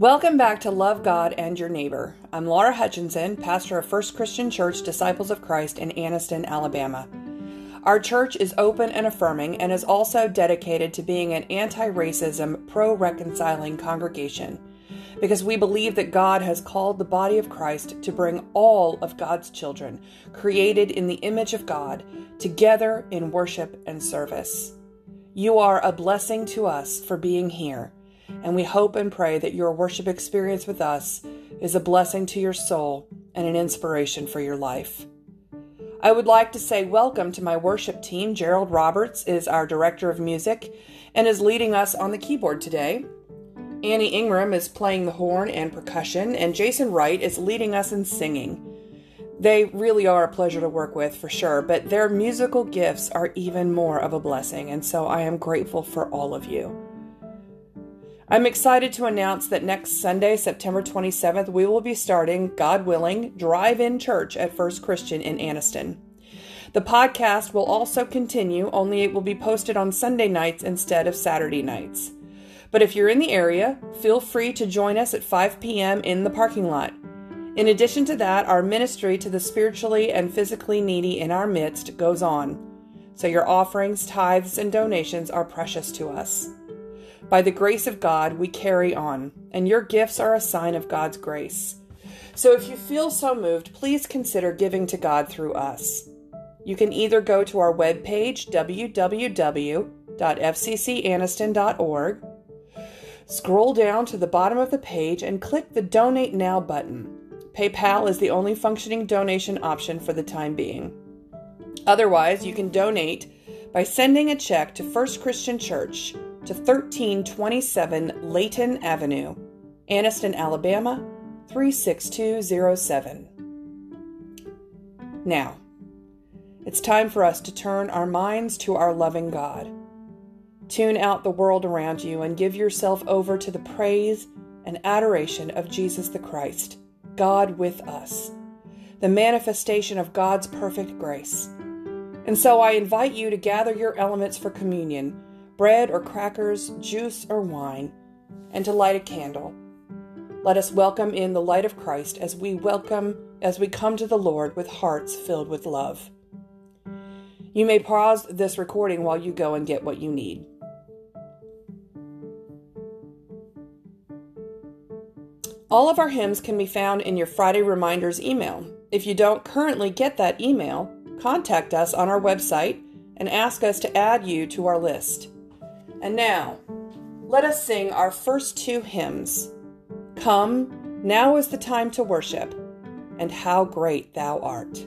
Welcome back to Love God and Your Neighbor. I'm Laura Hutchinson, pastor of First Christian Church Disciples of Christ in Anniston, Alabama. Our church is open and affirming and is also dedicated to being an anti racism, pro reconciling congregation because we believe that God has called the body of Christ to bring all of God's children, created in the image of God, together in worship and service. You are a blessing to us for being here and we hope and pray that your worship experience with us is a blessing to your soul and an inspiration for your life. I would like to say welcome to my worship team. Gerald Roberts is our director of music and is leading us on the keyboard today. Annie Ingram is playing the horn and percussion, and Jason Wright is leading us in singing. They really are a pleasure to work with for sure, but their musical gifts are even more of a blessing, and so I am grateful for all of you. I'm excited to announce that next Sunday, September 27th, we will be starting, God willing, Drive In Church at First Christian in Anniston. The podcast will also continue, only it will be posted on Sunday nights instead of Saturday nights. But if you're in the area, feel free to join us at 5 p.m. in the parking lot. In addition to that, our ministry to the spiritually and physically needy in our midst goes on. So your offerings, tithes, and donations are precious to us. By the grace of God, we carry on, and your gifts are a sign of God's grace. So if you feel so moved, please consider giving to God through us. You can either go to our webpage, www.fccanniston.org, scroll down to the bottom of the page, and click the Donate Now button. PayPal is the only functioning donation option for the time being. Otherwise, you can donate by sending a check to First Christian Church, to 1327 Leighton Avenue, Anniston, Alabama 36207. Now, it's time for us to turn our minds to our loving God. Tune out the world around you and give yourself over to the praise and adoration of Jesus the Christ, God with us, the manifestation of God's perfect grace. And so I invite you to gather your elements for communion bread or crackers, juice or wine, and to light a candle. Let us welcome in the light of Christ as we welcome as we come to the Lord with hearts filled with love. You may pause this recording while you go and get what you need. All of our hymns can be found in your Friday Reminders email. If you don't currently get that email, contact us on our website and ask us to add you to our list. And now, let us sing our first two hymns Come, now is the time to worship, and how great thou art.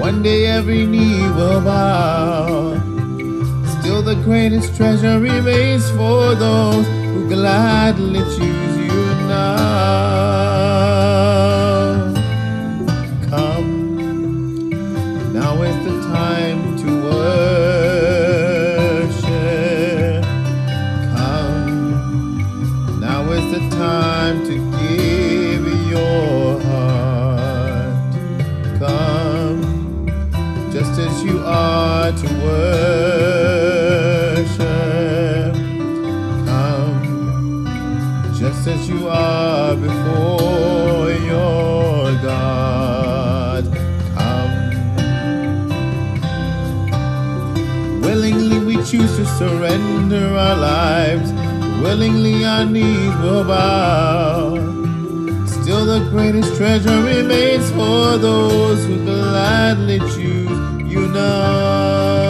One day every knee will bow. Still, the greatest treasure remains for those who gladly choose you now. Choose to surrender our lives. Willingly our knees will bow. Still the greatest treasure remains for those who gladly choose you know.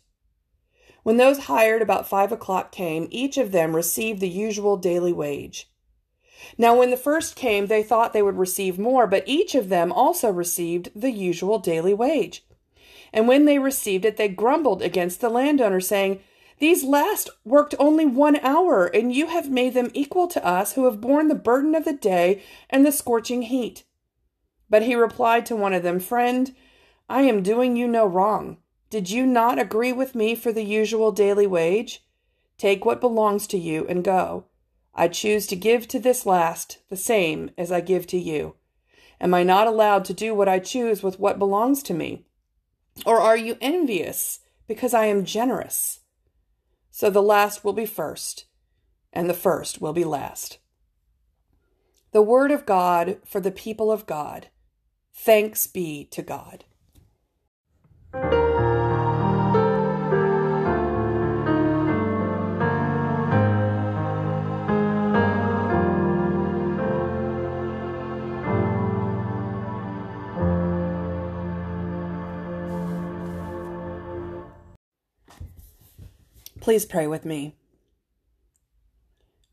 When those hired about five o'clock came, each of them received the usual daily wage. Now, when the first came, they thought they would receive more, but each of them also received the usual daily wage. And when they received it, they grumbled against the landowner, saying, These last worked only one hour, and you have made them equal to us who have borne the burden of the day and the scorching heat. But he replied to one of them, Friend, I am doing you no wrong. Did you not agree with me for the usual daily wage? Take what belongs to you and go. I choose to give to this last the same as I give to you. Am I not allowed to do what I choose with what belongs to me? Or are you envious because I am generous. So the last will be first, and the first will be last. The word of God for the people of God. Thanks be to God. Please pray with me.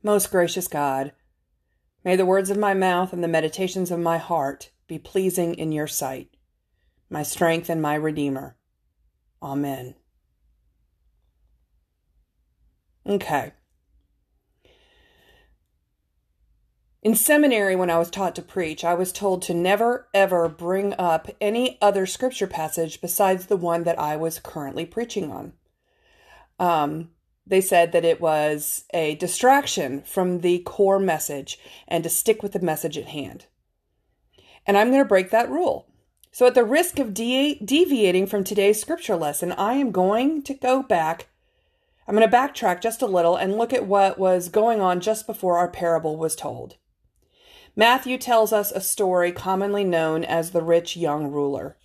Most gracious God, may the words of my mouth and the meditations of my heart be pleasing in your sight, my strength and my Redeemer. Amen. Okay. In seminary, when I was taught to preach, I was told to never ever bring up any other scripture passage besides the one that I was currently preaching on. Um, they said that it was a distraction from the core message and to stick with the message at hand. And I'm going to break that rule. So, at the risk of de- deviating from today's scripture lesson, I am going to go back. I'm going to backtrack just a little and look at what was going on just before our parable was told. Matthew tells us a story commonly known as the rich young ruler.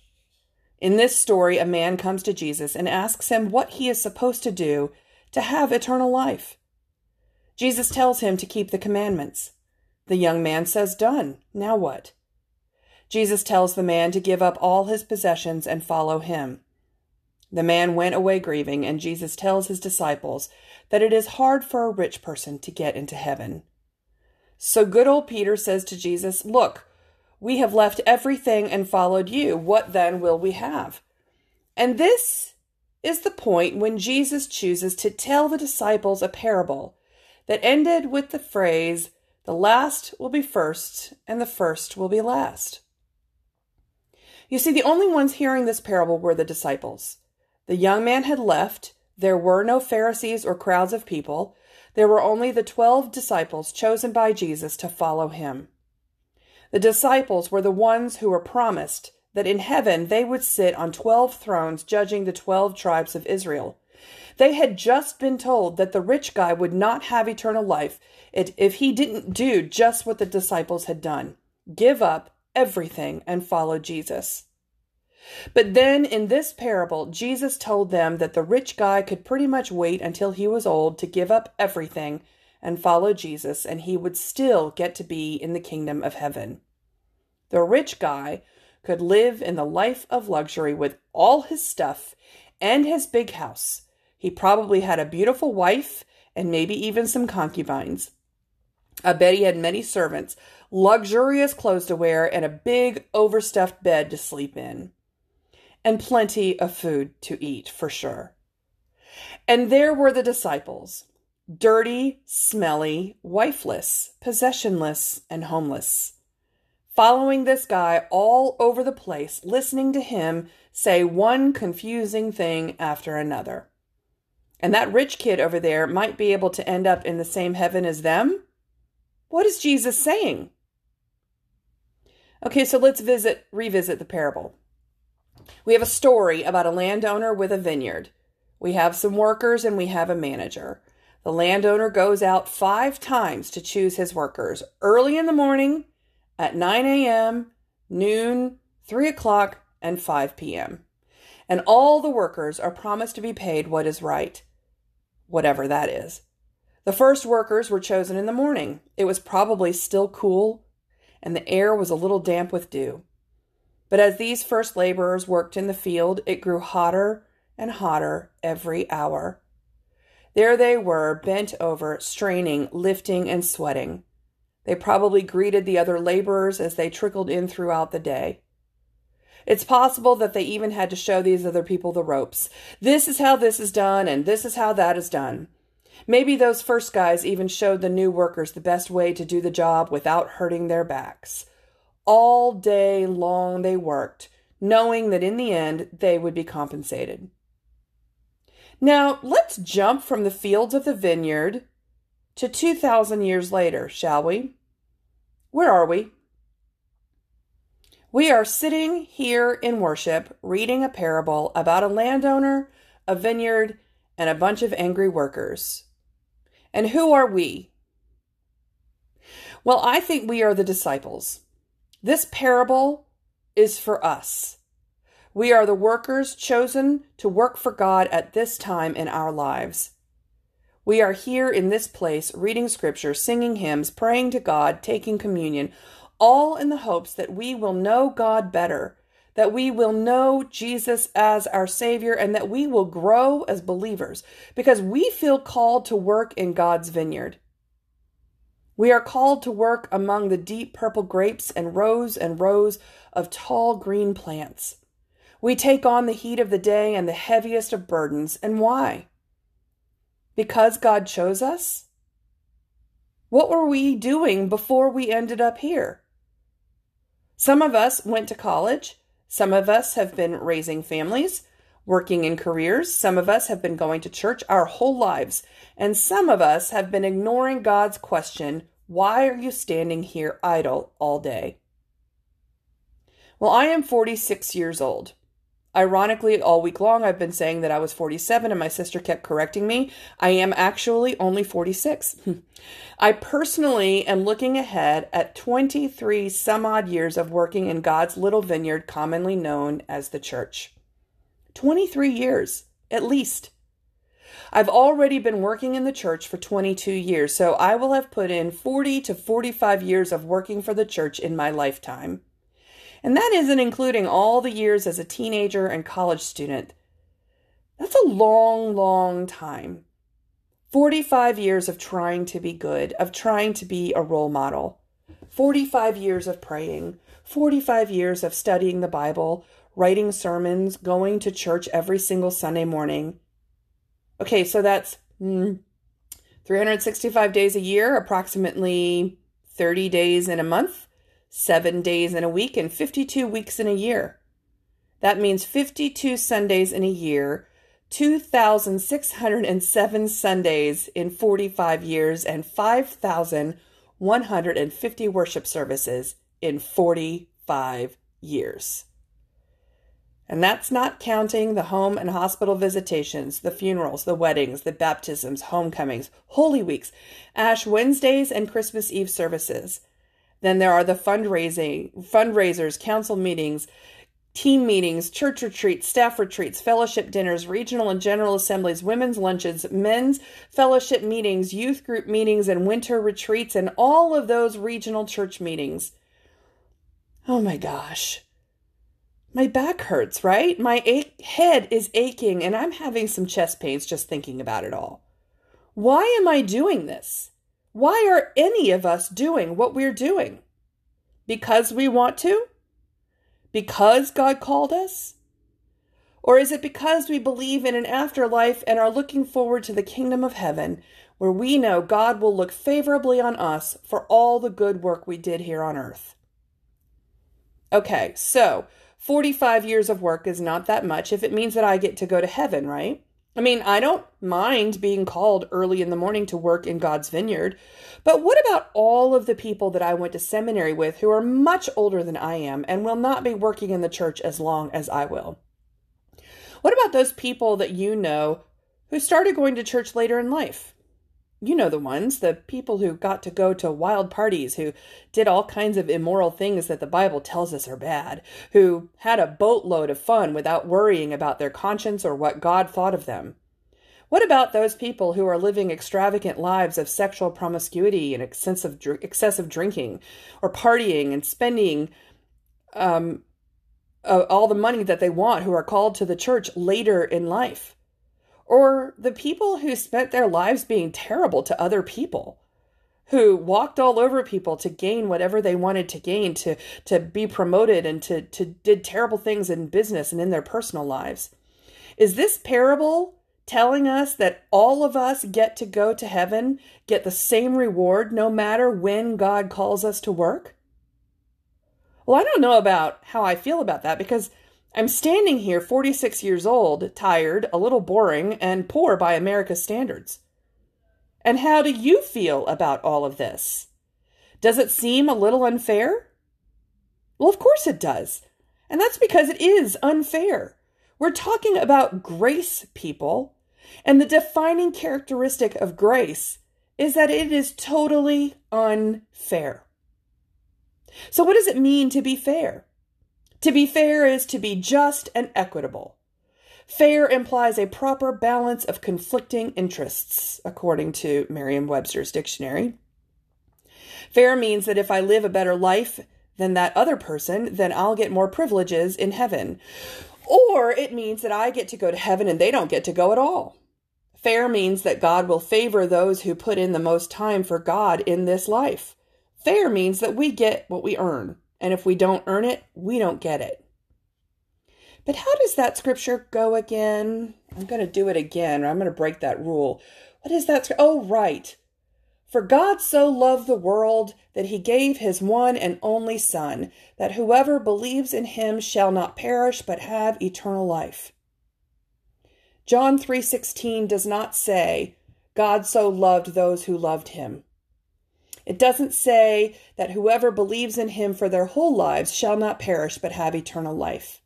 In this story, a man comes to Jesus and asks him what he is supposed to do to have eternal life. Jesus tells him to keep the commandments. The young man says, Done. Now what? Jesus tells the man to give up all his possessions and follow him. The man went away grieving, and Jesus tells his disciples that it is hard for a rich person to get into heaven. So good old Peter says to Jesus, Look, we have left everything and followed you. What then will we have? And this is the point when Jesus chooses to tell the disciples a parable that ended with the phrase, The last will be first, and the first will be last. You see, the only ones hearing this parable were the disciples. The young man had left. There were no Pharisees or crowds of people. There were only the twelve disciples chosen by Jesus to follow him. The disciples were the ones who were promised that in heaven they would sit on 12 thrones judging the 12 tribes of Israel. They had just been told that the rich guy would not have eternal life if he didn't do just what the disciples had done give up everything and follow Jesus. But then in this parable, Jesus told them that the rich guy could pretty much wait until he was old to give up everything and follow Jesus, and he would still get to be in the kingdom of heaven. The rich guy could live in the life of luxury with all his stuff and his big house. He probably had a beautiful wife and maybe even some concubines. I bet he had many servants, luxurious clothes to wear, and a big overstuffed bed to sleep in. And plenty of food to eat, for sure. And there were the disciples dirty, smelly, wifeless, possessionless, and homeless. Following this guy all over the place, listening to him say one confusing thing after another. And that rich kid over there might be able to end up in the same heaven as them? What is Jesus saying? Okay, so let's visit revisit the parable. We have a story about a landowner with a vineyard. We have some workers and we have a manager. The landowner goes out five times to choose his workers early in the morning, at 9 a.m., noon, 3 o'clock, and 5 p.m. And all the workers are promised to be paid what is right, whatever that is. The first workers were chosen in the morning. It was probably still cool, and the air was a little damp with dew. But as these first laborers worked in the field, it grew hotter and hotter every hour. There they were, bent over, straining, lifting, and sweating. They probably greeted the other laborers as they trickled in throughout the day. It's possible that they even had to show these other people the ropes. This is how this is done, and this is how that is done. Maybe those first guys even showed the new workers the best way to do the job without hurting their backs. All day long they worked, knowing that in the end they would be compensated. Now, let's jump from the fields of the vineyard to 2,000 years later, shall we? Where are we? We are sitting here in worship reading a parable about a landowner, a vineyard, and a bunch of angry workers. And who are we? Well, I think we are the disciples. This parable is for us. We are the workers chosen to work for God at this time in our lives. We are here in this place reading scripture, singing hymns, praying to God, taking communion, all in the hopes that we will know God better, that we will know Jesus as our Savior, and that we will grow as believers because we feel called to work in God's vineyard. We are called to work among the deep purple grapes and rows and rows of tall green plants. We take on the heat of the day and the heaviest of burdens. And why? Because God chose us? What were we doing before we ended up here? Some of us went to college. Some of us have been raising families, working in careers. Some of us have been going to church our whole lives. And some of us have been ignoring God's question, Why are you standing here idle all day? Well, I am 46 years old. Ironically, all week long I've been saying that I was 47 and my sister kept correcting me. I am actually only 46. Hmm. I personally am looking ahead at 23 some odd years of working in God's little vineyard, commonly known as the church. 23 years, at least. I've already been working in the church for 22 years, so I will have put in 40 to 45 years of working for the church in my lifetime. And that isn't including all the years as a teenager and college student. That's a long, long time. 45 years of trying to be good, of trying to be a role model. 45 years of praying, 45 years of studying the Bible, writing sermons, going to church every single Sunday morning. Okay, so that's mm, 365 days a year, approximately 30 days in a month seven days in a week, and 52 weeks in a year. That means 52 Sundays in a year, 2,607 Sundays in 45 years, and 5,150 worship services in 45 years. And that's not counting the home and hospital visitations, the funerals, the weddings, the baptisms, homecomings, Holy Weeks, Ash Wednesdays, and Christmas Eve services. Then there are the fundraising, fundraisers, council meetings, team meetings, church retreats, staff retreats, fellowship dinners, regional and general assemblies, women's lunches, men's fellowship meetings, youth group meetings, and winter retreats, and all of those regional church meetings. Oh my gosh. My back hurts, right? My ache- head is aching, and I'm having some chest pains just thinking about it all. Why am I doing this? Why are any of us doing what we're doing? Because we want to? Because God called us? Or is it because we believe in an afterlife and are looking forward to the kingdom of heaven, where we know God will look favorably on us for all the good work we did here on earth? Okay, so 45 years of work is not that much if it means that I get to go to heaven, right? I mean, I don't mind being called early in the morning to work in God's vineyard, but what about all of the people that I went to seminary with who are much older than I am and will not be working in the church as long as I will? What about those people that you know who started going to church later in life? You know the ones, the people who got to go to wild parties, who did all kinds of immoral things that the Bible tells us are bad, who had a boatload of fun without worrying about their conscience or what God thought of them. What about those people who are living extravagant lives of sexual promiscuity and excessive, excessive drinking or partying and spending um, uh, all the money that they want, who are called to the church later in life? Or the people who spent their lives being terrible to other people who walked all over people to gain whatever they wanted to gain to to be promoted and to to did terrible things in business and in their personal lives. Is this parable telling us that all of us get to go to heaven get the same reward no matter when god calls us to work? Well i don't know about how i feel about that because I'm standing here, 46 years old, tired, a little boring, and poor by America's standards. And how do you feel about all of this? Does it seem a little unfair? Well, of course it does. And that's because it is unfair. We're talking about grace, people. And the defining characteristic of grace is that it is totally unfair. So, what does it mean to be fair? To be fair is to be just and equitable. Fair implies a proper balance of conflicting interests, according to Merriam Webster's dictionary. Fair means that if I live a better life than that other person, then I'll get more privileges in heaven. Or it means that I get to go to heaven and they don't get to go at all. Fair means that God will favor those who put in the most time for God in this life. Fair means that we get what we earn, and if we don't earn it, we don't get it. But how does that scripture go again? I'm going to do it again, I'm going to break that rule. What is that? Oh, right. For God so loved the world that he gave his one and only Son, that whoever believes in him shall not perish but have eternal life. John 3:16 does not say God so loved those who loved him. It doesn't say that whoever believes in him for their whole lives shall not perish but have eternal life.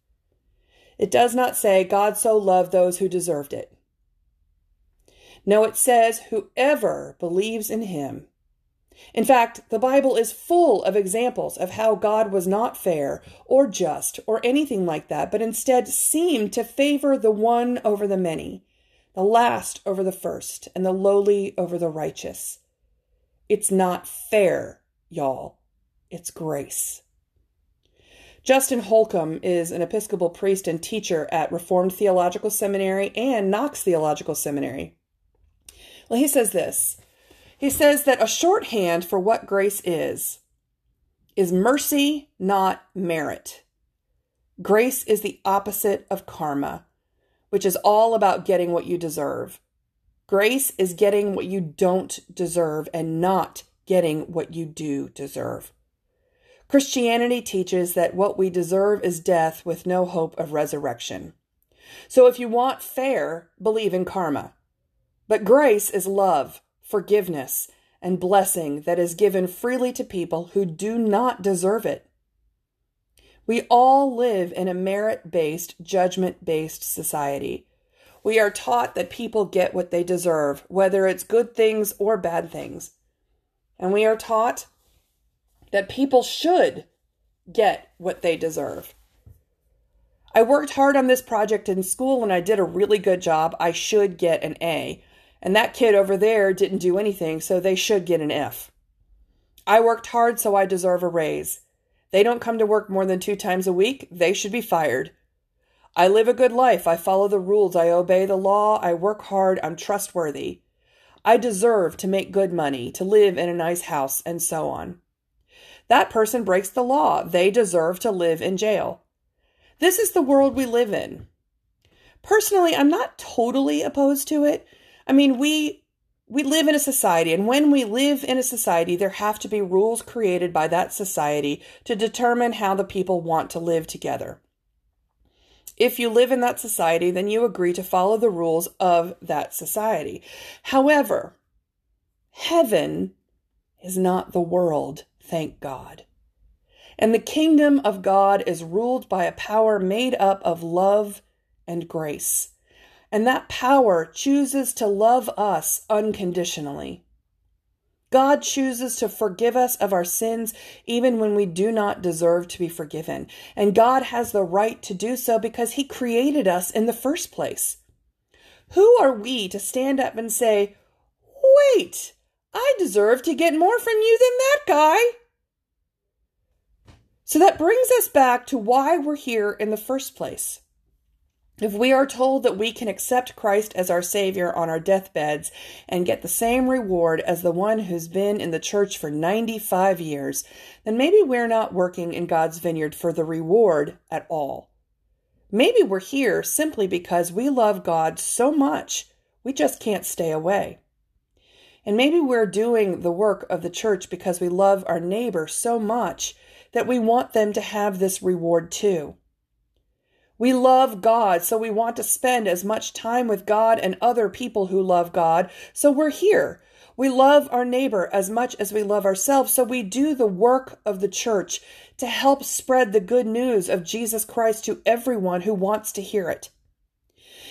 It does not say God so loved those who deserved it. No, it says whoever believes in him. In fact, the Bible is full of examples of how God was not fair or just or anything like that, but instead seemed to favor the one over the many, the last over the first, and the lowly over the righteous. It's not fair, y'all. It's grace. Justin Holcomb is an Episcopal priest and teacher at Reformed Theological Seminary and Knox Theological Seminary. Well, he says this He says that a shorthand for what grace is is mercy, not merit. Grace is the opposite of karma, which is all about getting what you deserve. Grace is getting what you don't deserve and not getting what you do deserve. Christianity teaches that what we deserve is death with no hope of resurrection. So if you want fair, believe in karma. But grace is love, forgiveness, and blessing that is given freely to people who do not deserve it. We all live in a merit based, judgment based society. We are taught that people get what they deserve, whether it's good things or bad things. And we are taught that people should get what they deserve. I worked hard on this project in school and I did a really good job. I should get an A. And that kid over there didn't do anything, so they should get an F. I worked hard, so I deserve a raise. They don't come to work more than two times a week, they should be fired. I live a good life. I follow the rules. I obey the law. I work hard. I'm trustworthy. I deserve to make good money, to live in a nice house, and so on. That person breaks the law. They deserve to live in jail. This is the world we live in. Personally, I'm not totally opposed to it. I mean, we we live in a society and when we live in a society there have to be rules created by that society to determine how the people want to live together. If you live in that society, then you agree to follow the rules of that society. However, heaven is not the world thank God. And the kingdom of God is ruled by a power made up of love and grace. And that power chooses to love us unconditionally. God chooses to forgive us of our sins even when we do not deserve to be forgiven. And God has the right to do so because He created us in the first place. Who are we to stand up and say, Wait, I deserve to get more from you than that guy. So that brings us back to why we're here in the first place. If we are told that we can accept Christ as our Savior on our deathbeds and get the same reward as the one who's been in the church for 95 years, then maybe we're not working in God's vineyard for the reward at all. Maybe we're here simply because we love God so much we just can't stay away. And maybe we're doing the work of the church because we love our neighbor so much that we want them to have this reward too. We love God, so we want to spend as much time with God and other people who love God, so we're here. We love our neighbor as much as we love ourselves, so we do the work of the church to help spread the good news of Jesus Christ to everyone who wants to hear it.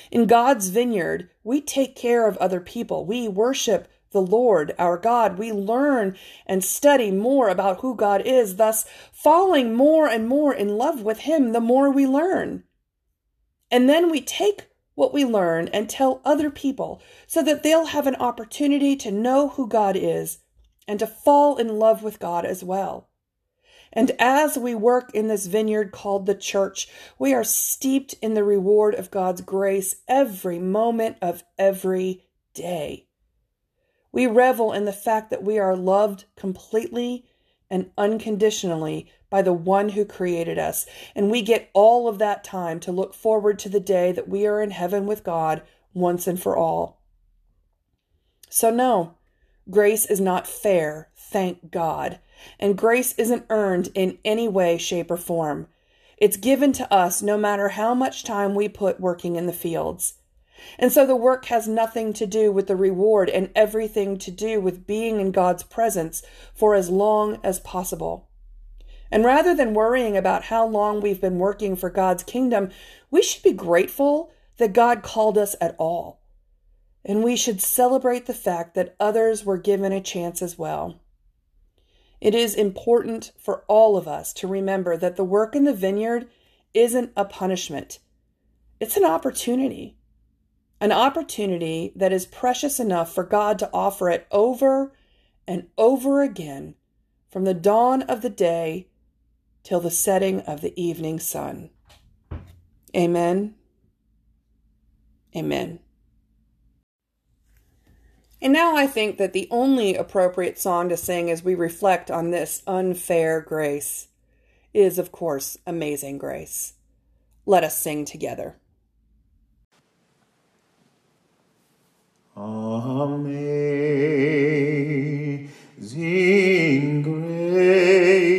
In God's vineyard, we take care of other people. We worship the Lord our God. We learn and study more about who God is, thus falling more and more in love with Him the more we learn. And then we take what we learn and tell other people so that they'll have an opportunity to know who God is and to fall in love with God as well. And as we work in this vineyard called the church, we are steeped in the reward of God's grace every moment of every day. We revel in the fact that we are loved completely and unconditionally by the one who created us, and we get all of that time to look forward to the day that we are in heaven with God once and for all. So, no, grace is not fair, thank God. And grace isn't earned in any way, shape, or form. It's given to us no matter how much time we put working in the fields. And so the work has nothing to do with the reward and everything to do with being in God's presence for as long as possible. And rather than worrying about how long we've been working for God's kingdom, we should be grateful that God called us at all. And we should celebrate the fact that others were given a chance as well. It is important for all of us to remember that the work in the vineyard isn't a punishment, it's an opportunity. An opportunity that is precious enough for God to offer it over and over again from the dawn of the day till the setting of the evening sun. Amen. Amen. And now I think that the only appropriate song to sing as we reflect on this unfair grace is, of course, Amazing Grace. Let us sing together. Amazing grace,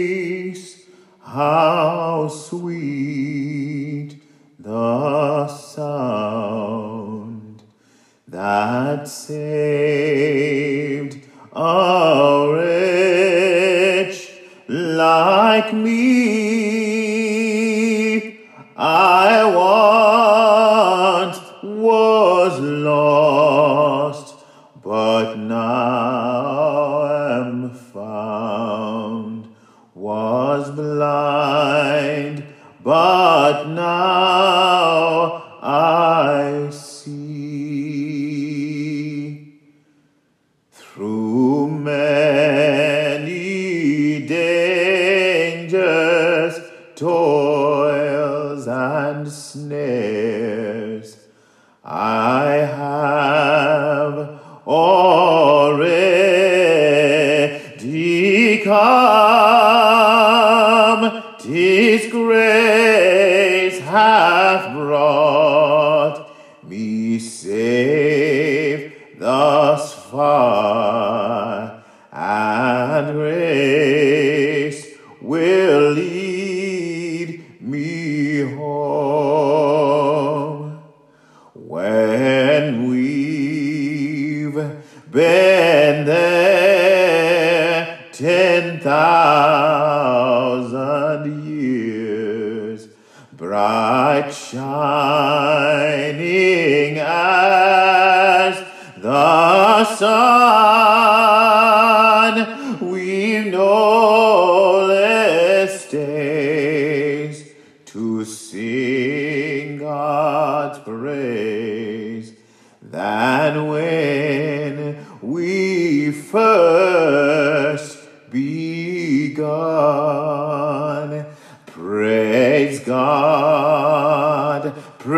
how sweet the sound that saved a wretch like me.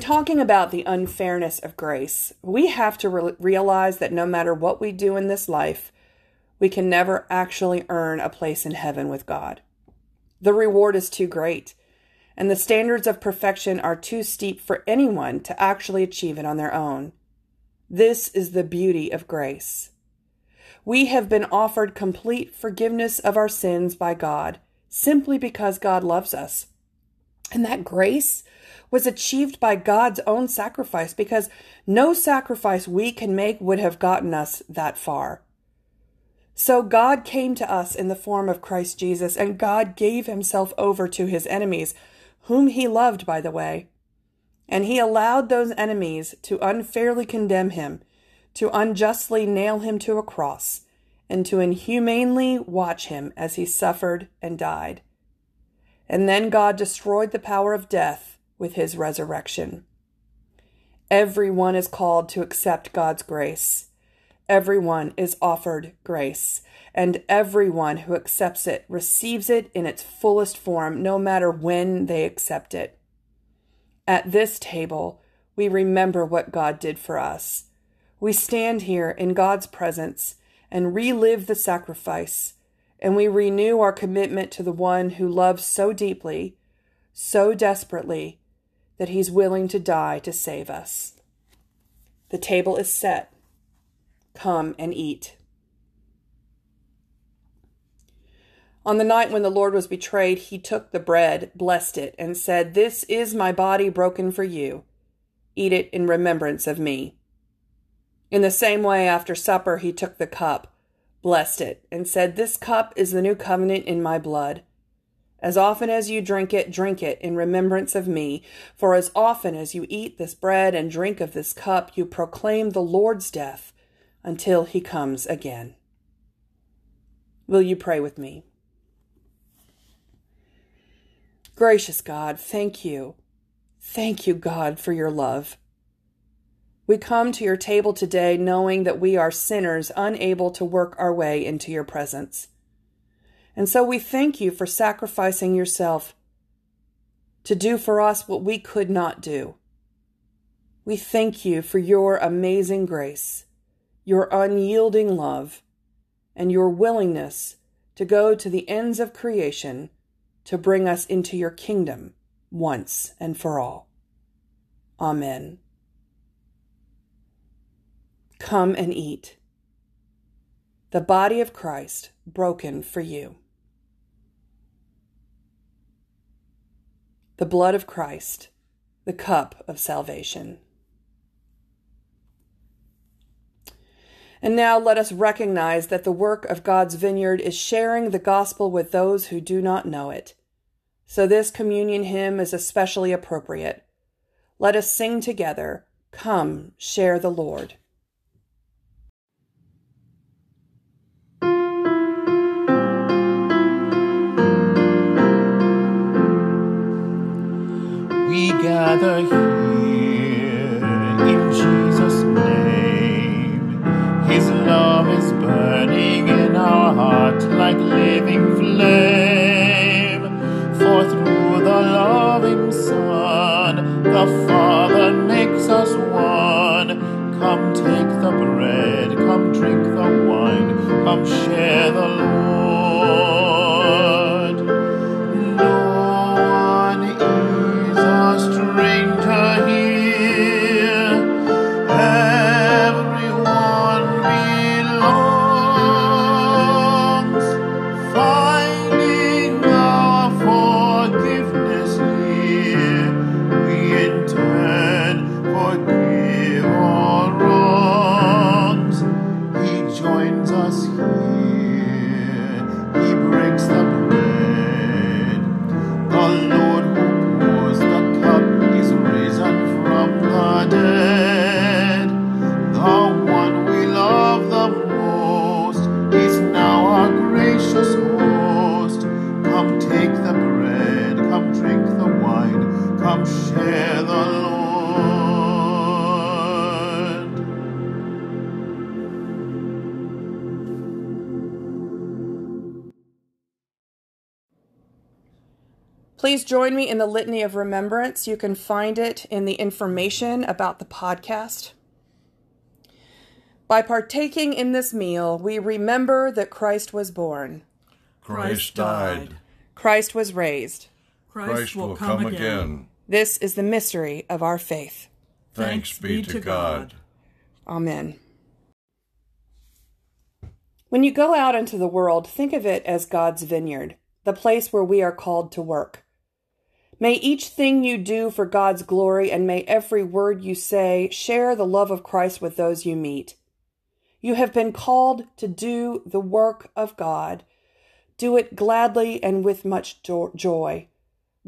Talking about the unfairness of grace, we have to re- realize that no matter what we do in this life, we can never actually earn a place in heaven with God. The reward is too great, and the standards of perfection are too steep for anyone to actually achieve it on their own. This is the beauty of grace. We have been offered complete forgiveness of our sins by God simply because God loves us. And that grace was achieved by God's own sacrifice because no sacrifice we can make would have gotten us that far. So God came to us in the form of Christ Jesus, and God gave himself over to his enemies, whom he loved, by the way. And he allowed those enemies to unfairly condemn him, to unjustly nail him to a cross, and to inhumanely watch him as he suffered and died. And then God destroyed the power of death with his resurrection. Everyone is called to accept God's grace. Everyone is offered grace, and everyone who accepts it receives it in its fullest form, no matter when they accept it. At this table, we remember what God did for us. We stand here in God's presence and relive the sacrifice, and we renew our commitment to the one who loves so deeply, so desperately, that he's willing to die to save us. The table is set. Come and eat. On the night when the Lord was betrayed, he took the bread, blessed it, and said, This is my body broken for you. Eat it in remembrance of me. In the same way, after supper, he took the cup, blessed it, and said, This cup is the new covenant in my blood. As often as you drink it, drink it in remembrance of me. For as often as you eat this bread and drink of this cup, you proclaim the Lord's death until he comes again. Will you pray with me? Gracious God, thank you. Thank you, God, for your love. We come to your table today knowing that we are sinners unable to work our way into your presence. And so we thank you for sacrificing yourself to do for us what we could not do. We thank you for your amazing grace, your unyielding love, and your willingness to go to the ends of creation to bring us into your kingdom once and for all. Amen. Come and eat. The body of Christ broken for you. the blood of Christ, the cup of salvation. And now let us recognize that the work of God's vineyard is sharing the gospel with those who do not know it. So this communion hymn is especially appropriate. Let us sing together, Come, share the Lord. Gather here in Jesus' name. His love is burning in our heart like living flame. For through the loving Son, the Father makes us one. Come take the bread, come drink the wine, come share the Lord. Join me in the Litany of Remembrance. You can find it in the information about the podcast. By partaking in this meal, we remember that Christ was born, Christ died. Christ was raised. Christ will come again. This is the mystery of our faith. Thanks be to God. Amen. When you go out into the world, think of it as God's vineyard, the place where we are called to work. May each thing you do for God's glory and may every word you say share the love of Christ with those you meet. You have been called to do the work of God. Do it gladly and with much joy.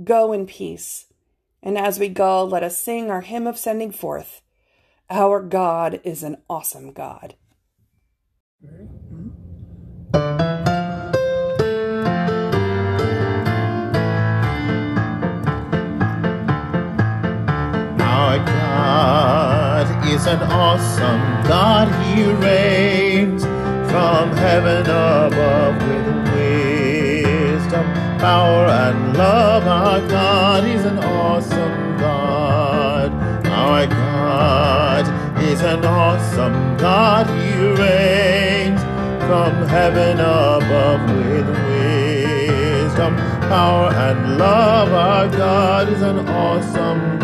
Go in peace. And as we go, let us sing our hymn of sending forth. Our God is an awesome God. Our God is an awesome God. He reigns from heaven above with wisdom, power, and love. Our God is an awesome God. Our God is an awesome God. He reigns from heaven above with wisdom, power, and love. Our God is an awesome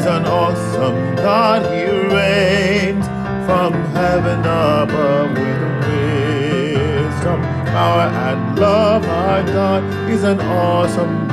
He's an awesome God. He reigns from heaven above with wisdom, power, and love. Our God is an awesome